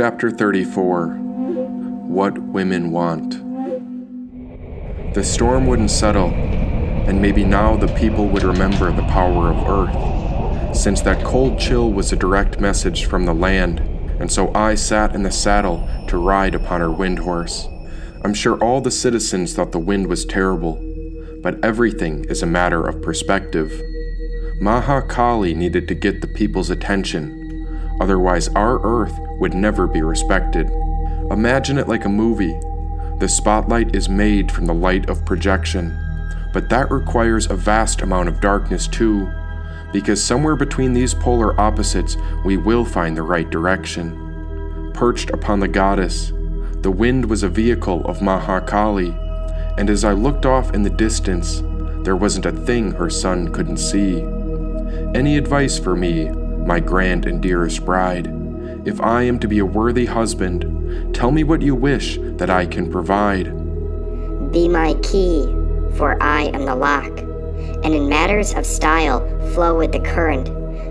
Chapter 34 What Women Want The storm wouldn't settle, and maybe now the people would remember the power of Earth, since that cold chill was a direct message from the land, and so I sat in the saddle to ride upon her wind horse. I'm sure all the citizens thought the wind was terrible, but everything is a matter of perspective. Maha Kali needed to get the people's attention, otherwise, our Earth would never be respected. Imagine it like a movie. The spotlight is made from the light of projection, but that requires a vast amount of darkness too, because somewhere between these polar opposites we will find the right direction. Perched upon the goddess, the wind was a vehicle of Mahakali, and as I looked off in the distance, there wasn't a thing her son couldn't see. Any advice for me, my grand and dearest bride? If I am to be a worthy husband, tell me what you wish that I can provide. Be my key, for I am the lock. And in matters of style, flow with the current,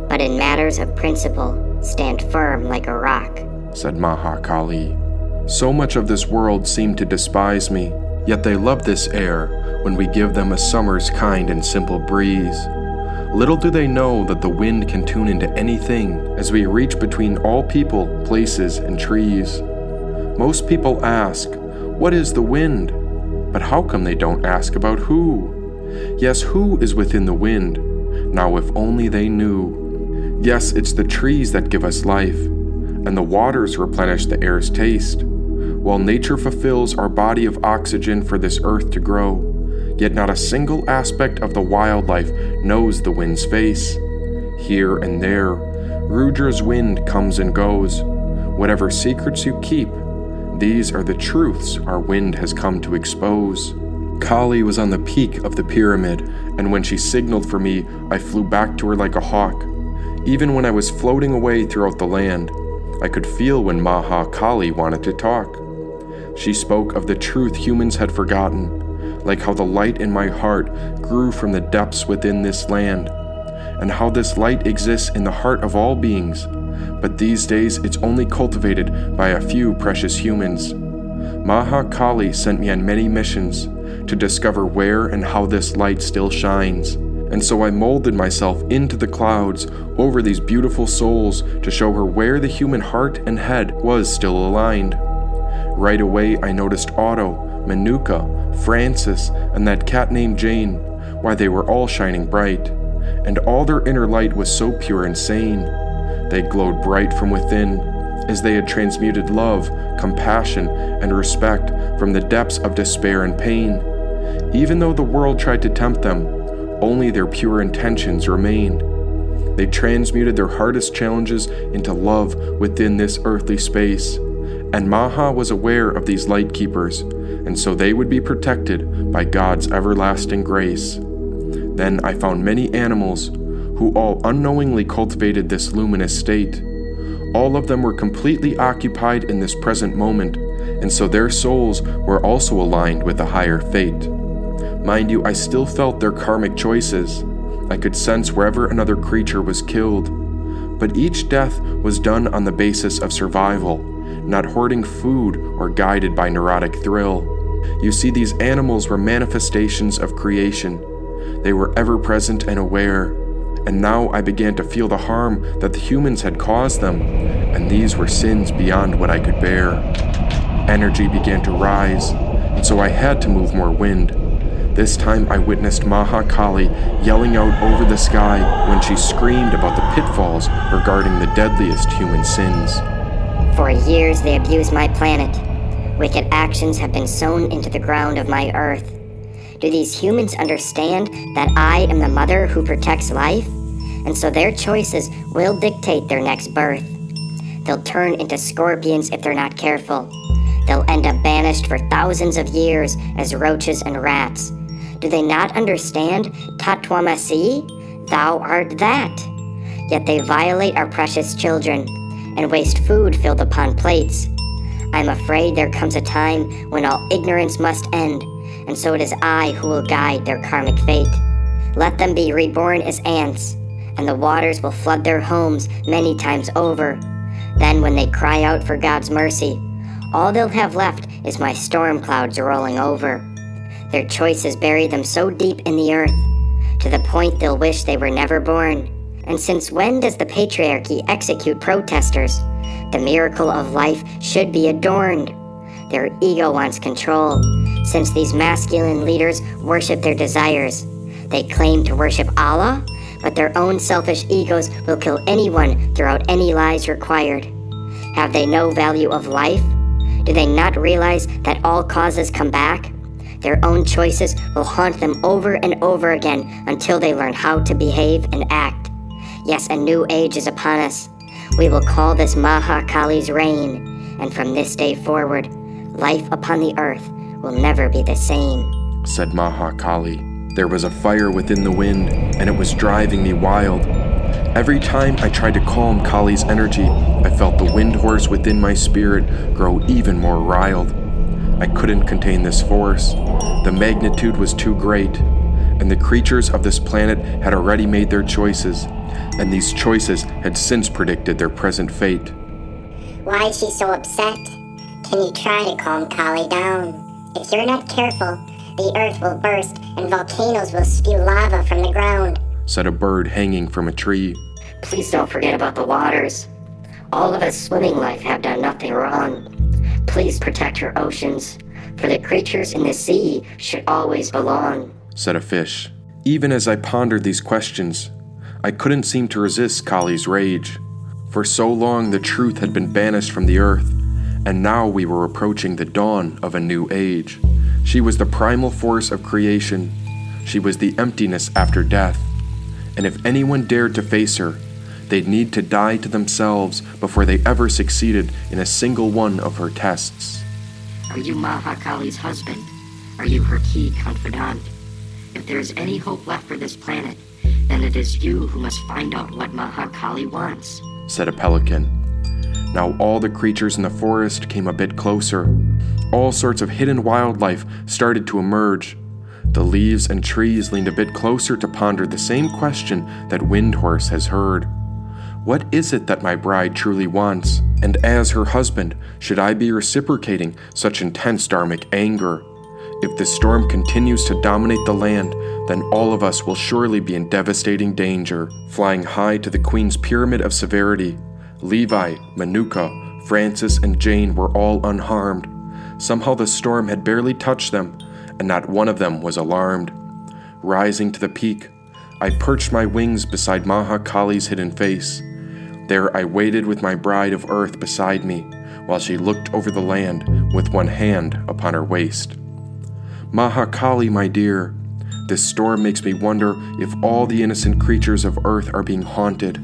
but in matters of principle, stand firm like a rock, said Mahakali. So much of this world seemed to despise me, yet they love this air when we give them a summer's kind and simple breeze. Little do they know that the wind can tune into anything as we reach between all people, places, and trees. Most people ask, What is the wind? But how come they don't ask about who? Yes, who is within the wind? Now, if only they knew. Yes, it's the trees that give us life, and the waters replenish the air's taste while nature fulfills our body of oxygen for this earth to grow, yet not a single aspect of the wildlife knows the wind's face. Here and there, Rudra's wind comes and goes. Whatever secrets you keep, these are the truths our wind has come to expose. Kali was on the peak of the pyramid, and when she signaled for me, I flew back to her like a hawk. Even when I was floating away throughout the land, I could feel when Maha Kali wanted to talk. She spoke of the truth humans had forgotten, like how the light in my heart grew from the depths within this land, and how this light exists in the heart of all beings, but these days it's only cultivated by a few precious humans. Maha Kali sent me on many missions to discover where and how this light still shines. And so I molded myself into the clouds over these beautiful souls to show her where the human heart and head was still aligned. Right away, I noticed Otto, Manuka, Francis, and that cat named Jane, why they were all shining bright, and all their inner light was so pure and sane. They glowed bright from within, as they had transmuted love, compassion, and respect from the depths of despair and pain. Even though the world tried to tempt them, only their pure intentions remained. They transmuted their hardest challenges into love within this earthly space and Maha was aware of these light keepers, and so they would be protected by God's everlasting grace. Then I found many animals who all unknowingly cultivated this luminous state. All of them were completely occupied in this present moment, and so their souls were also aligned with a higher fate. Mind you, I still felt their karmic choices. I could sense wherever another creature was killed. But each death was done on the basis of survival not hoarding food or guided by neurotic thrill. You see, these animals were manifestations of creation. They were ever present and aware. And now I began to feel the harm that the humans had caused them, and these were sins beyond what I could bear. Energy began to rise, and so I had to move more wind. This time I witnessed Maha Kali yelling out over the sky when she screamed about the pitfalls regarding the deadliest human sins. For years they abused my planet. Wicked actions have been sown into the ground of my earth. Do these humans understand that I am the mother who protects life? And so their choices will dictate their next birth. They'll turn into scorpions if they're not careful. They'll end up banished for thousands of years as roaches and rats. Do they not understand Tatwamasi? Thou art that. Yet they violate our precious children and waste food filled upon plates. I'm afraid there comes a time when all ignorance must end, and so it is I who will guide their karmic fate. Let them be reborn as ants, and the waters will flood their homes many times over. Then, when they cry out for God's mercy, all they'll have left is my storm clouds rolling over. Their choices bury them so deep in the earth, to the point they'll wish they were never born. And since when does the patriarchy execute protesters? The miracle of life should be adorned. Their ego wants control. Since these masculine leaders worship their desires, they claim to worship Allah, but their own selfish egos will kill anyone throughout any lies required. Have they no value of life? Do they not realize that all causes come back? Their own choices will haunt them over and over again until they learn how to behave and act. Yes, a new age is upon us. We will call this Maha Kali's reign, and from this day forward, life upon the earth will never be the same, said Maha Kali. There was a fire within the wind, and it was driving me wild. Every time I tried to calm Kali's energy, I felt the wind horse within my spirit grow even more riled. I couldn't contain this force. The magnitude was too great, and the creatures of this planet had already made their choices, and these choices had since predicted their present fate. Why is she so upset? Can you try to calm Kali down? If you're not careful, the earth will burst and volcanoes will spew lava from the ground, said a bird hanging from a tree. Please don't forget about the waters. All of us swimming life have done nothing wrong. Please protect your oceans, for the creatures in the sea should always belong, said a fish. Even as I pondered these questions, I couldn't seem to resist Kali's rage. For so long the truth had been banished from the earth, and now we were approaching the dawn of a new age. She was the primal force of creation. She was the emptiness after death. And if anyone dared to face her, they'd need to die to themselves before they ever succeeded in a single one of her tests. Are you Mahakali's husband? Are you her key confidant? If there is any hope left for this planet, then it is you who must find out what Mahakali wants, said a pelican. Now all the creatures in the forest came a bit closer. All sorts of hidden wildlife started to emerge. The leaves and trees leaned a bit closer to ponder the same question that Windhorse has heard. What is it that my bride truly wants? And as her husband, should I be reciprocating such intense dharmic anger? If the storm continues to dominate the land, then all of us will surely be in devastating danger. Flying high to the Queen's pyramid of severity, Levi, Manuka, Francis, and Jane were all unharmed. Somehow the storm had barely touched them, and not one of them was alarmed. Rising to the peak, I perched my wings beside Maha Kali's hidden face. There I waited with my bride of earth beside me, while she looked over the land with one hand upon her waist. Maha Kali, my dear, this storm makes me wonder if all the innocent creatures of earth are being haunted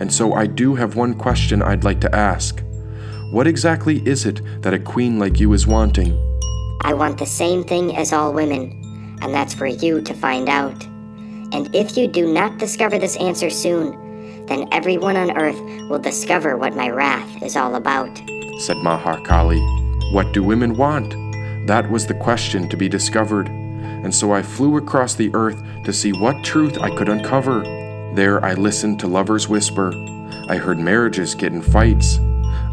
and so I do have one question I'd like to ask. What exactly is it that a queen like you is wanting? I want the same thing as all women, and that's for you to find out. And if you do not discover this answer soon, then everyone on earth will discover what my wrath is all about, said Mahakali. What do women want? That was the question to be discovered, and so I flew across the earth to see what truth I could uncover. There I listened to lovers whisper. I heard marriages get in fights.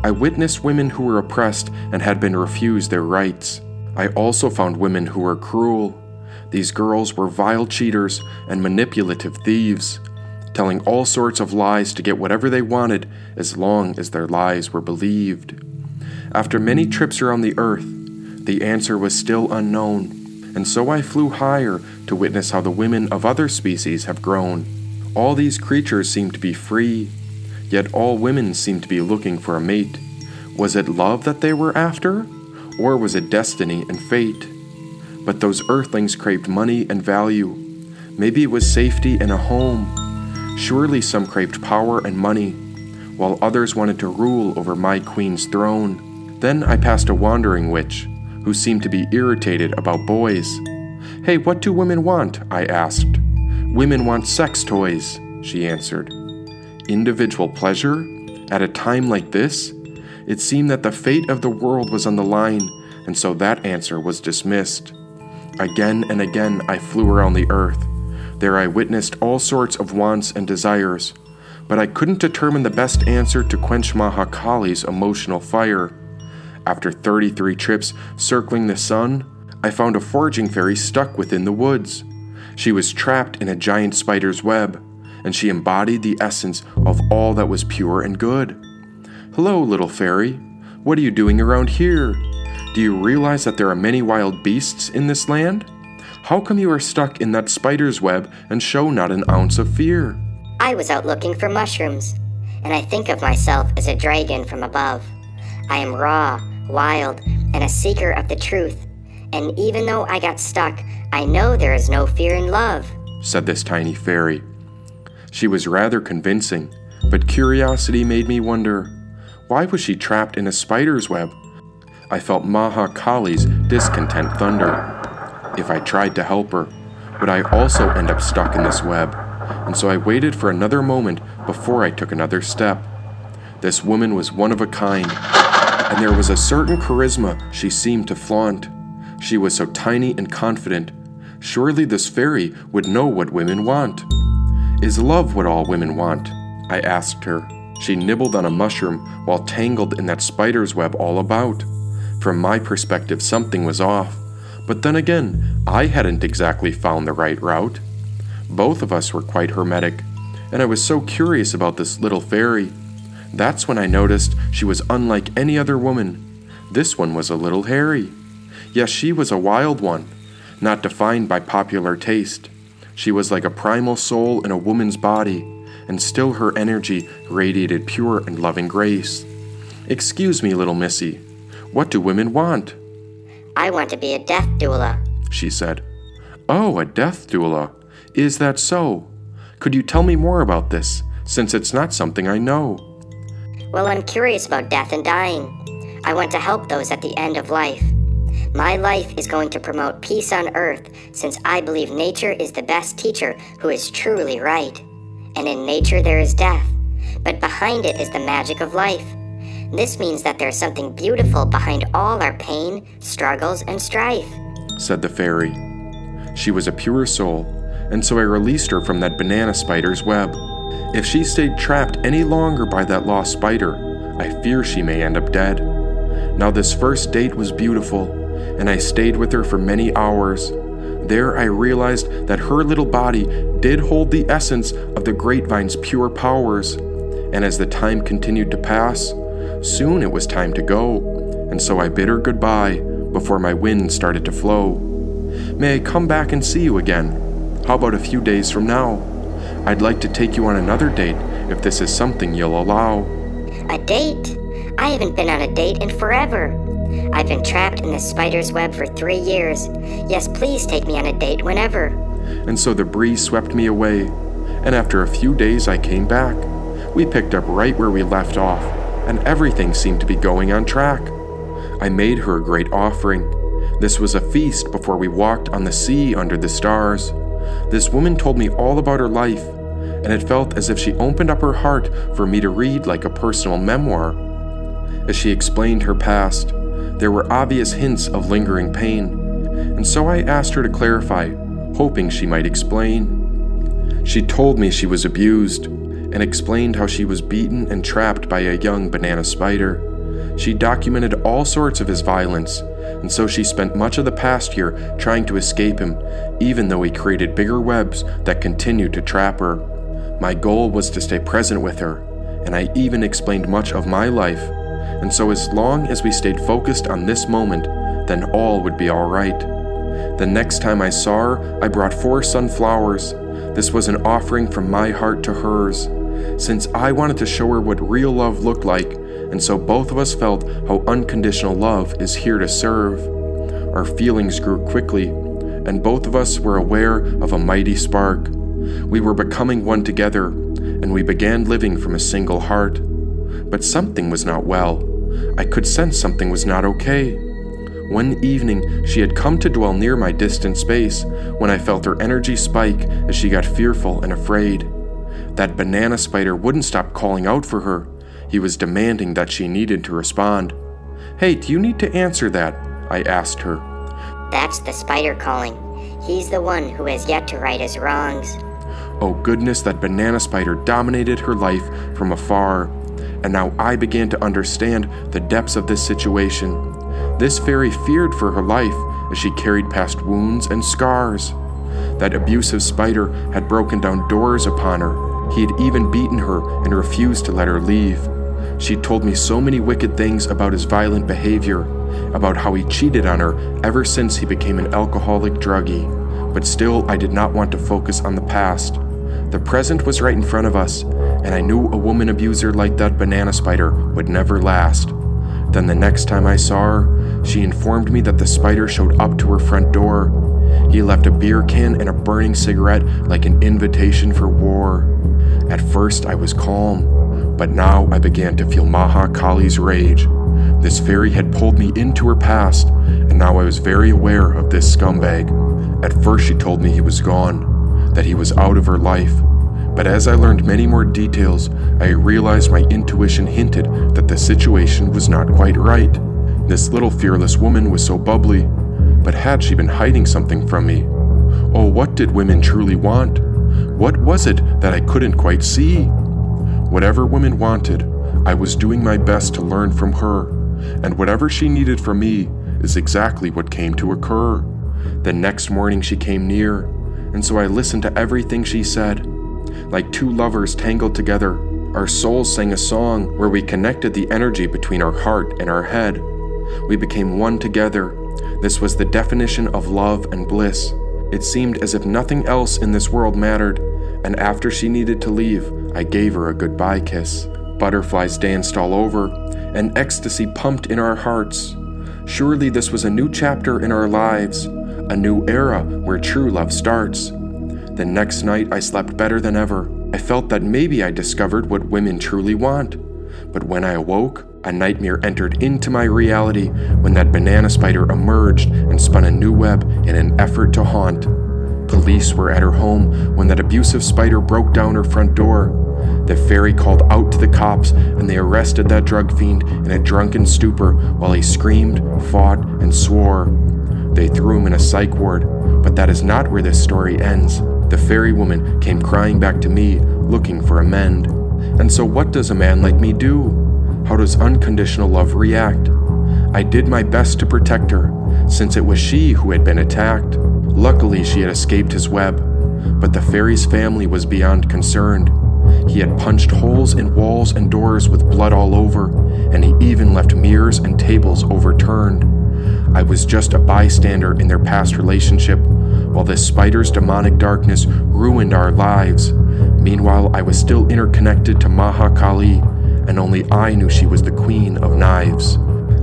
I witnessed women who were oppressed and had been refused their rights. I also found women who were cruel. These girls were vile cheaters and manipulative thieves, telling all sorts of lies to get whatever they wanted as long as their lies were believed. After many trips around the earth, the answer was still unknown, and so I flew higher to witness how the women of other species have grown. All these creatures seem to be free, yet all women seem to be looking for a mate. Was it love that they were after? Or was it destiny and fate? But those earthlings craved money and value. Maybe it was safety and a home. Surely some craved power and money, while others wanted to rule over my queen's throne. Then I passed a wandering witch, who seemed to be irritated about boys. Hey, what do women want? I asked. Women want sex toys, she answered. Individual pleasure? At a time like this? It seemed that the fate of the world was on the line, and so that answer was dismissed. Again and again I flew around the earth. There I witnessed all sorts of wants and desires, but I couldn't determine the best answer to quench Mahakali's emotional fire. After 33 trips circling the sun, I found a foraging fairy stuck within the woods. She was trapped in a giant spider's web, and she embodied the essence of all that was pure and good. Hello, little fairy. What are you doing around here? Do you realize that there are many wild beasts in this land? How come you are stuck in that spider's web and show not an ounce of fear? I was out looking for mushrooms, and I think of myself as a dragon from above. I am raw, wild, and a seeker of the truth. And even though I got stuck, I know there is no fear in love, said this tiny fairy. She was rather convincing, but curiosity made me wonder why was she trapped in a spider's web? I felt Maha Kali's discontent thunder. If I tried to help her, would I also end up stuck in this web? And so I waited for another moment before I took another step. This woman was one of a kind, and there was a certain charisma she seemed to flaunt. She was so tiny and confident. Surely this fairy would know what women want. Is love what all women want? I asked her. She nibbled on a mushroom while tangled in that spider's web all about. From my perspective, something was off. But then again, I hadn't exactly found the right route. Both of us were quite hermetic, and I was so curious about this little fairy. That's when I noticed she was unlike any other woman. This one was a little hairy. Yes, she was a wild one, not defined by popular taste. She was like a primal soul in a woman's body, and still her energy radiated pure and loving grace. Excuse me, little missy, what do women want? I want to be a death doula, she said. Oh, a death doula. Is that so? Could you tell me more about this, since it's not something I know? Well, I'm curious about death and dying. I want to help those at the end of life. My life is going to promote peace on earth, since I believe nature is the best teacher who is truly right. And in nature there is death, but behind it is the magic of life. This means that there's something beautiful behind all our pain, struggles, and strife, said the fairy. She was a pure soul, and so I released her from that banana spider's web. If she stayed trapped any longer by that lost spider, I fear she may end up dead. Now, this first date was beautiful, and I stayed with her for many hours. There, I realized that her little body did hold the essence of the grapevine's pure powers. And as the time continued to pass, Soon it was time to go, and so I bid her goodbye before my wind started to flow. May I come back and see you again? How about a few days from now? I'd like to take you on another date if this is something you'll allow. A date? I haven't been on a date in forever. I've been trapped in the spider's web for three years. Yes, please take me on a date whenever. And so the breeze swept me away, and after a few days I came back. We picked up right where we left off and everything seemed to be going on track. I made her a great offering. This was a feast before we walked on the sea under the stars. This woman told me all about her life, and it felt as if she opened up her heart for me to read like a personal memoir. As she explained her past, there were obvious hints of lingering pain, and so I asked her to clarify, hoping she might explain. She told me she was abused and explained how she was beaten and trapped by a young banana spider. She documented all sorts of his violence, and so she spent much of the past year trying to escape him, even though he created bigger webs that continued to trap her. My goal was to stay present with her, and I even explained much of my life. And so, as long as we stayed focused on this moment, then all would be alright. The next time I saw her, I brought four sunflowers. This was an offering from my heart to hers since I wanted to show her what real love looked like, and so both of us felt how unconditional love is here to serve. Our feelings grew quickly, and both of us were aware of a mighty spark. We were becoming one together, and we began living from a single heart. But something was not well. I could sense something was not okay. One evening, she had come to dwell near my distant space when I felt her energy spike as she got fearful and afraid. That banana spider wouldn't stop calling out for her. He was demanding that she needed to respond. Hey, do you need to answer that? I asked her. That's the spider calling. He's the one who has yet to right his wrongs. Oh, goodness, that banana spider dominated her life from afar. And now I began to understand the depths of this situation. This fairy feared for her life as she carried past wounds and scars. That abusive spider had broken down doors upon her. He had even beaten her and refused to let her leave. She told me so many wicked things about his violent behavior, about how he cheated on her ever since he became an alcoholic druggie. But still, I did not want to focus on the past. The present was right in front of us, and I knew a woman abuser like that banana spider would never last. Then the next time I saw her, she informed me that the spider showed up to her front door. He left a beer can and a burning cigarette like an invitation for war. At first, I was calm, but now I began to feel Maha Kali's rage. This fairy had pulled me into her past, and now I was very aware of this scumbag. At first, she told me he was gone, that he was out of her life. But as I learned many more details, I realized my intuition hinted that the situation was not quite right. This little fearless woman was so bubbly, but had she been hiding something from me? Oh, what did women truly want? What was it that I couldn't quite see? Whatever women wanted, I was doing my best to learn from her, and whatever she needed from me is exactly what came to occur. The next morning she came near, and so I listened to everything she said. Like two lovers tangled together, our souls sang a song where we connected the energy between our heart and our head. We became one together. This was the definition of love and bliss. It seemed as if nothing else in this world mattered, and after she needed to leave, I gave her a goodbye kiss. Butterflies danced all over, and ecstasy pumped in our hearts. Surely this was a new chapter in our lives, a new era where true love starts. The next night, I slept better than ever. I felt that maybe I discovered what women truly want. But when I awoke, a nightmare entered into my reality when that banana spider emerged and spun a new web in an effort to haunt. Police were at her home when that abusive spider broke down her front door. The fairy called out to the cops and they arrested that drug fiend in a drunken stupor while he screamed, fought, and swore. They threw him in a psych ward, but that is not where this story ends. The fairy woman came crying back to me, looking for a mend. And so, what does a man like me do? How does unconditional love react? I did my best to protect her, since it was she who had been attacked. Luckily, she had escaped his web, but the fairy's family was beyond concerned. He had punched holes in walls and doors with blood all over, and he even left mirrors and tables overturned. I was just a bystander in their past relationship, while this spider's demonic darkness ruined our lives. Meanwhile, I was still interconnected to Maha Kali, and only I knew she was the queen of knives.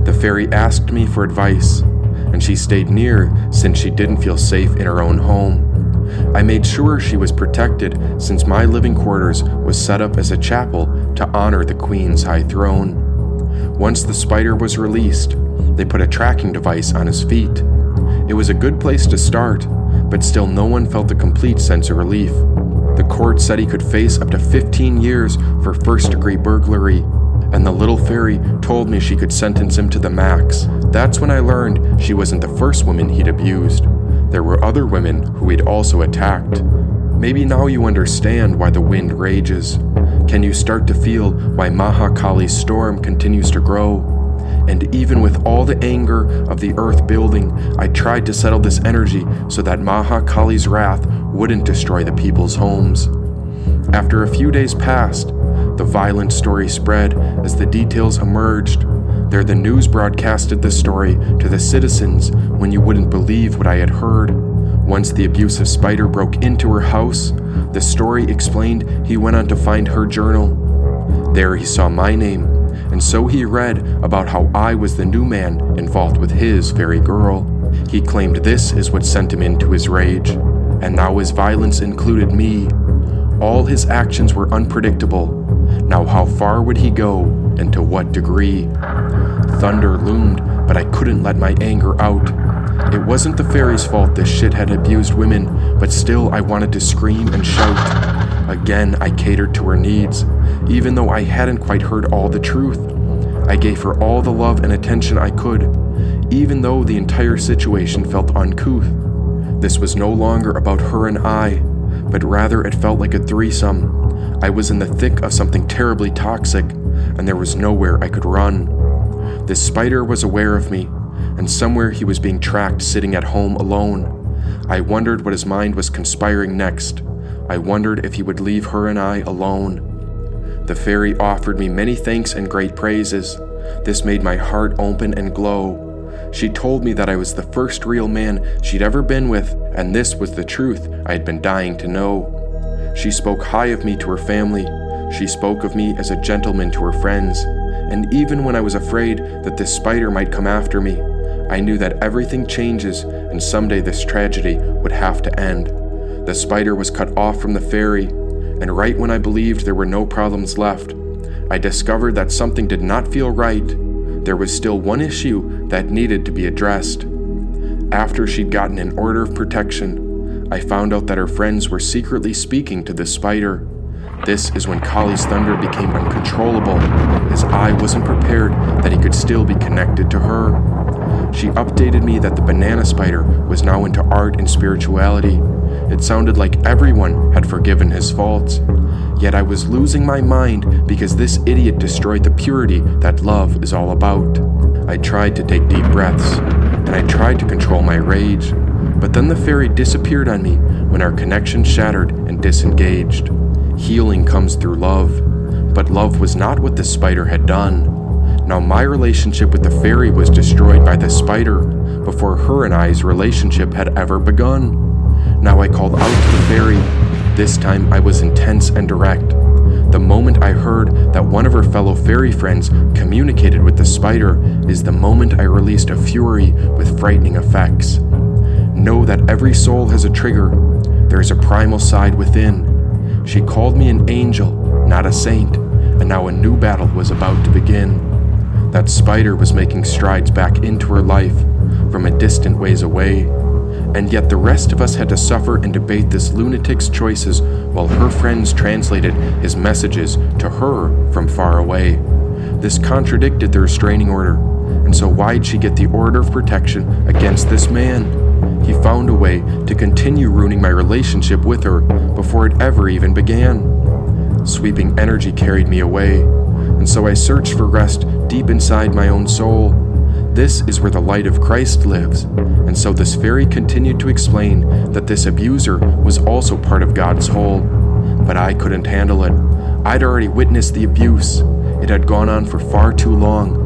The fairy asked me for advice, and she stayed near since she didn't feel safe in her own home. I made sure she was protected since my living quarters was set up as a chapel to honor the Queen's high throne. Once the spider was released, they put a tracking device on his feet. It was a good place to start, but still no one felt a complete sense of relief. The court said he could face up to 15 years for first degree burglary, and the little fairy told me she could sentence him to the max. That's when I learned she wasn't the first woman he'd abused there were other women who he'd also attacked. Maybe now you understand why the wind rages. Can you start to feel why Mahakali's storm continues to grow? And even with all the anger of the earth building, I tried to settle this energy so that Mahakali's wrath wouldn't destroy the people's homes. After a few days passed, the violent story spread as the details emerged there, the news broadcasted the story to the citizens when you wouldn't believe what I had heard. Once the abusive spider broke into her house, the story explained he went on to find her journal. There he saw my name, and so he read about how I was the new man involved with his fairy girl. He claimed this is what sent him into his rage, and now his violence included me. All his actions were unpredictable. Now, how far would he go, and to what degree? Thunder loomed, but I couldn't let my anger out. It wasn't the fairy's fault this shit had abused women, but still I wanted to scream and shout. Again, I catered to her needs, even though I hadn't quite heard all the truth. I gave her all the love and attention I could, even though the entire situation felt uncouth. This was no longer about her and I, but rather it felt like a threesome. I was in the thick of something terribly toxic, and there was nowhere I could run. This spider was aware of me, and somewhere he was being tracked sitting at home alone. I wondered what his mind was conspiring next. I wondered if he would leave her and I alone. The fairy offered me many thanks and great praises. This made my heart open and glow. She told me that I was the first real man she'd ever been with, and this was the truth I had been dying to know. She spoke high of me to her family. She spoke of me as a gentleman to her friends. And even when I was afraid that this spider might come after me, I knew that everything changes and someday this tragedy would have to end. The spider was cut off from the fairy, and right when I believed there were no problems left, I discovered that something did not feel right. There was still one issue that needed to be addressed. After she'd gotten an order of protection, I found out that her friends were secretly speaking to the spider. This is when Kali's thunder became uncontrollable, as I wasn't prepared that he could still be connected to her. She updated me that the banana spider was now into art and spirituality. It sounded like everyone had forgiven his faults. Yet I was losing my mind because this idiot destroyed the purity that love is all about. I tried to take deep breaths, and I tried to control my rage, but then the fairy disappeared on me when our connection shattered and disengaged. Healing comes through love, but love was not what the spider had done. Now, my relationship with the fairy was destroyed by the spider before her and I's relationship had ever begun. Now I called out to the fairy. This time I was intense and direct. The moment I heard that one of her fellow fairy friends communicated with the spider is the moment I released a fury with frightening effects. Know that every soul has a trigger. There is a primal side within. She called me an angel, not a saint, and now a new battle was about to begin. That spider was making strides back into her life from a distant ways away, and yet the rest of us had to suffer and debate this lunatic's choices while her friends translated his messages to her from far away. This contradicted the restraining order, and so why'd she get the order of protection against this man? He found a way to continue ruining my relationship with her before it ever even began. Sweeping energy carried me away, and so I searched for rest deep inside my own soul. This is where the light of Christ lives. And so this fairy continued to explain that this abuser was also part of God's whole. But I couldn't handle it. I'd already witnessed the abuse. It had gone on for far too long,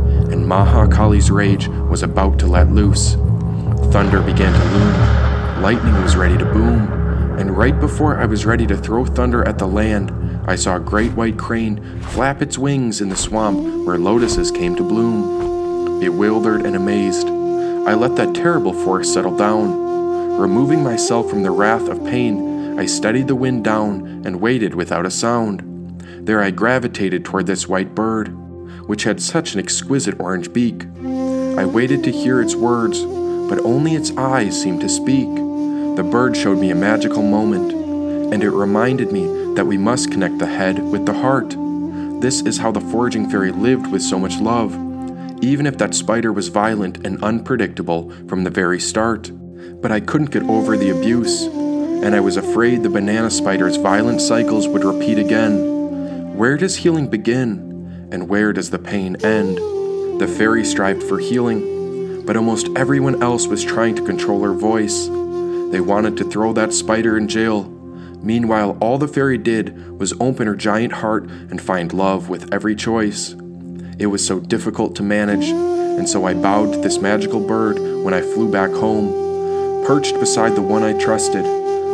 Mahakali's rage was about to let loose. Thunder began to loom. Lightning was ready to boom. And right before I was ready to throw thunder at the land, I saw a great white crane flap its wings in the swamp where lotuses came to bloom. Bewildered and amazed, I let that terrible force settle down. Removing myself from the wrath of pain, I steadied the wind down and waited without a sound. There I gravitated toward this white bird, which had such an exquisite orange beak. I waited to hear its words, but only its eyes seemed to speak. The bird showed me a magical moment, and it reminded me that we must connect the head with the heart. This is how the foraging fairy lived with so much love, even if that spider was violent and unpredictable from the very start. But I couldn't get over the abuse, and I was afraid the banana spider's violent cycles would repeat again. Where does healing begin, and where does the pain end? The fairy strived for healing, but almost everyone else was trying to control her voice. They wanted to throw that spider in jail Meanwhile, all the fairy did was open her giant heart and find love with every choice. It was so difficult to manage, and so I bowed to this magical bird when I flew back home. Perched beside the one I trusted,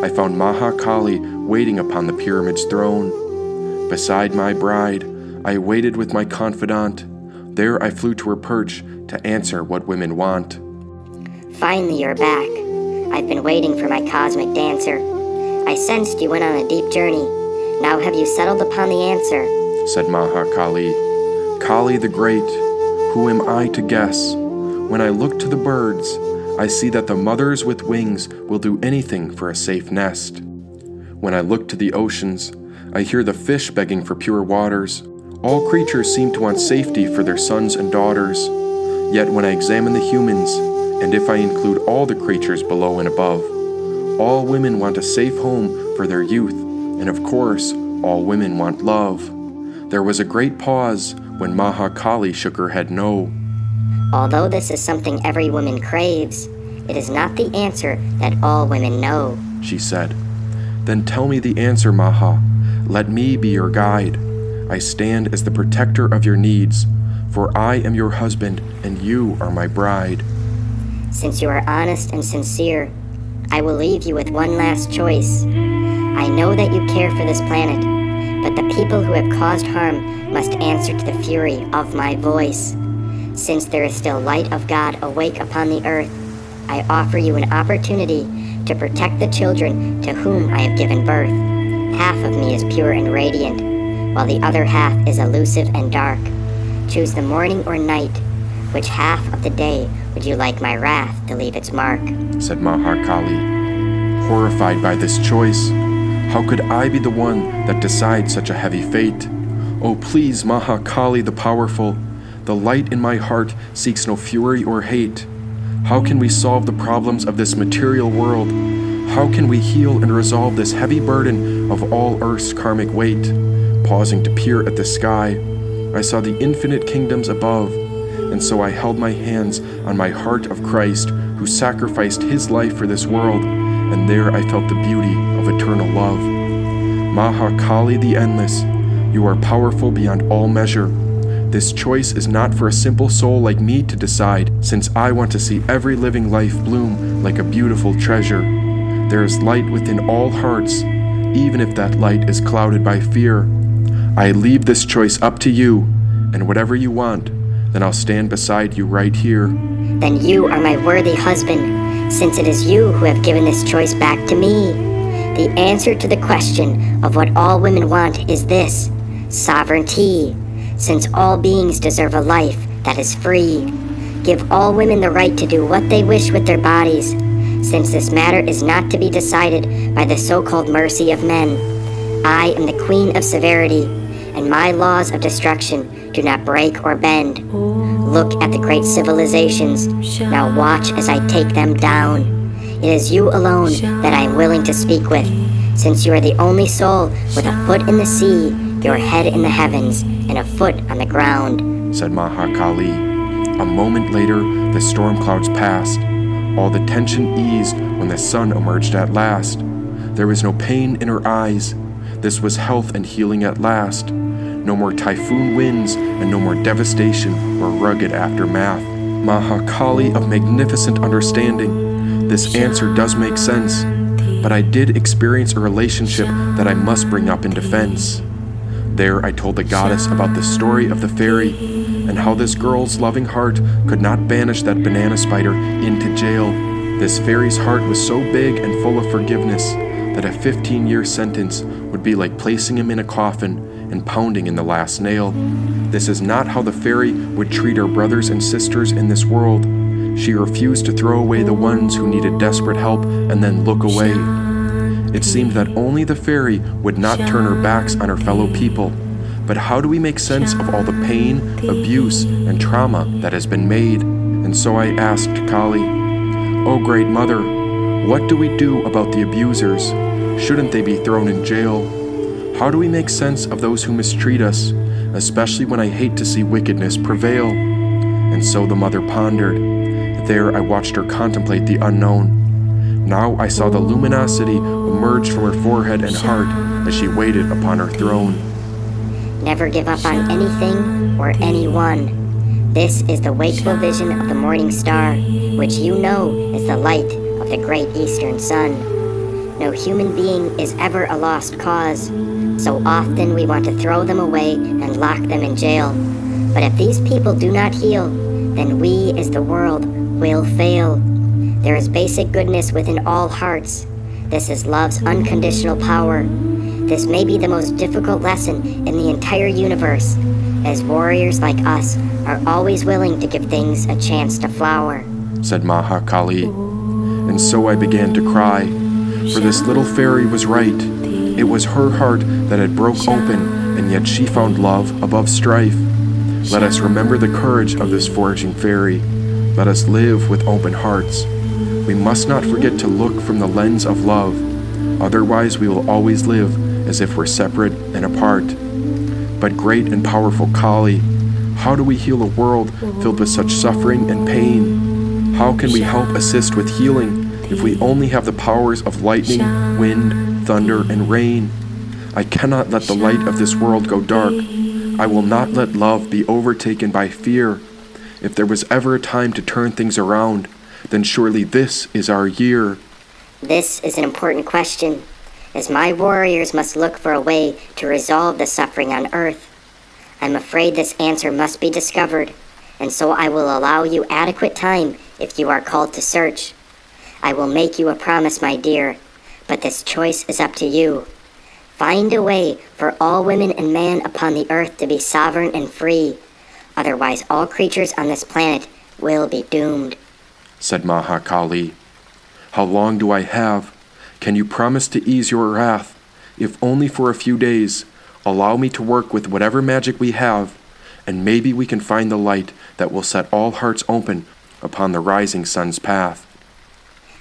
I found Mahakali waiting upon the pyramid's throne. Beside my bride, I waited with my confidant. There I flew to her perch to answer what women want. Finally, you're back. I've been waiting for my cosmic dancer. I sensed you went on a deep journey. Now have you settled upon the answer? said Mahakali. Kali the Great, who am I to guess? When I look to the birds, I see that the mothers with wings will do anything for a safe nest. When I look to the oceans, I hear the fish begging for pure waters. All creatures seem to want safety for their sons and daughters. Yet when I examine the humans, and if I include all the creatures below and above, all women want a safe home for their youth, and of course, all women want love. There was a great pause when Mahakali shook her head no. Although this is something every woman craves, it is not the answer that all women know, she said. Then tell me the answer, Maha. Let me be your guide. I stand as the protector of your needs, for I am your husband and you are my bride. Since you are honest and sincere, I will leave you with one last choice. I know that you care for this planet, but the people who have caused harm must answer to the fury of my voice. Since there is still light of God awake upon the earth, I offer you an opportunity to protect the children to whom I have given birth. Half of me is pure and radiant, while the other half is elusive and dark. Choose the morning or night. Which half of the day would you like my wrath to leave its mark? said Mahakali. Horrified by this choice, how could I be the one that decides such a heavy fate? Oh, please, Mahakali the powerful, the light in my heart seeks no fury or hate. How can we solve the problems of this material world? How can we heal and resolve this heavy burden of all Earth's karmic weight? Pausing to peer at the sky, I saw the infinite kingdoms above, and so I held my hands on my heart of Christ, who sacrificed his life for this world, and there I felt the beauty of eternal love. Maha Kali the Endless, you are powerful beyond all measure. This choice is not for a simple soul like me to decide, since I want to see every living life bloom like a beautiful treasure. There is light within all hearts, even if that light is clouded by fear. I leave this choice up to you, and whatever you want, then I'll stand beside you right here. Then you are my worthy husband, since it is you who have given this choice back to me. The answer to the question of what all women want is this sovereignty since all beings deserve a life that is free. Give all women the right to do what they wish with their bodies, since this matter is not to be decided by the so called mercy of men. I am the Queen of Severity, and my laws of destruction do not break or bend. Look at the great civilizations. Now watch as I take them down. It is you alone that I am willing to speak with, since you are the only soul with a foot in the sea, your head in the heavens, and a foot on the ground, said Mahakali. A moment later, the storm clouds passed. All the tension eased when the sun emerged at last. There was no pain in her eyes. This was health and healing at last. No more typhoon winds and no more devastation or rugged aftermath. Mahakali of magnificent understanding. This answer does make sense, but I did experience a relationship that I must bring up in defense. There I told the goddess about the story of the fairy and how this girl's loving heart could not banish that banana spider into jail. This fairy's heart was so big and full of forgiveness that a 15 year sentence would be like placing him in a coffin and pounding in the last nail. This is not how the fairy would treat her brothers and sisters in this world. She refused to throw away the ones who needed desperate help and then look away. It seemed that only the fairy would not turn her backs on her fellow people. But how do we make sense of all the pain, abuse, and trauma that has been made? And so I asked Kali, Oh great mother, what do we do about the abusers? Shouldn't they be thrown in jail? How do we make sense of those who mistreat us, especially when I hate to see wickedness prevail? And so the mother pondered. There I watched her contemplate the unknown. Now I saw the luminosity emerge from her forehead and heart as she waited upon her throne. Never give up on anything or anyone. This is the wakeful vision of the morning star, which you know is the light the great eastern sun. No human being is ever a lost cause. So often we want to throw them away and lock them in jail. But if these people do not heal, then we as the world will fail. There is basic goodness within all hearts. This is love's unconditional power. This may be the most difficult lesson in the entire universe, as warriors like us are always willing to give things a chance to flower, said Mahakali. And so I began to cry, for this little fairy was right. It was her heart that had broke open, and yet she found love above strife. Let us remember the courage of this foraging fairy. Let us live with open hearts. We must not forget to look from the lens of love. Otherwise, we will always live as if we're separate and apart. But great and powerful Kali, how do we heal a world filled with such suffering and pain? How can we help assist with healing if we only have the powers of lightning, wind, thunder, and rain? I cannot let the light of this world go dark. I will not let love be overtaken by fear. If there was ever a time to turn things around, then surely this is our year. This is an important question, as my warriors must look for a way to resolve the suffering on Earth. I'm afraid this answer must be discovered, and so I will allow you adequate time if you are called to search. I will make you a promise, my dear, but this choice is up to you. Find a way for all women and man upon the earth to be sovereign and free. Otherwise, all creatures on this planet will be doomed, said Mahakali. How long do I have? Can you promise to ease your wrath, if only for a few days? Allow me to work with whatever magic we have, and maybe we can find the light that will set all hearts open upon the rising sun's path.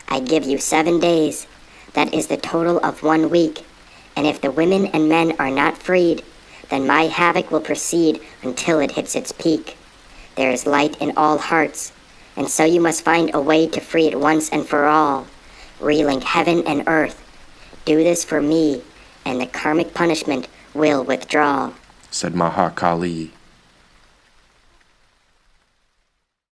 I give you seven days. That is the total of one week. And if the women and men are not freed, then my havoc will proceed until it hits its peak. There is light in all hearts, and so you must find a way to free it once and for all, relink heaven and earth. Do this for me, and the karmic punishment will withdraw, said Mahakali.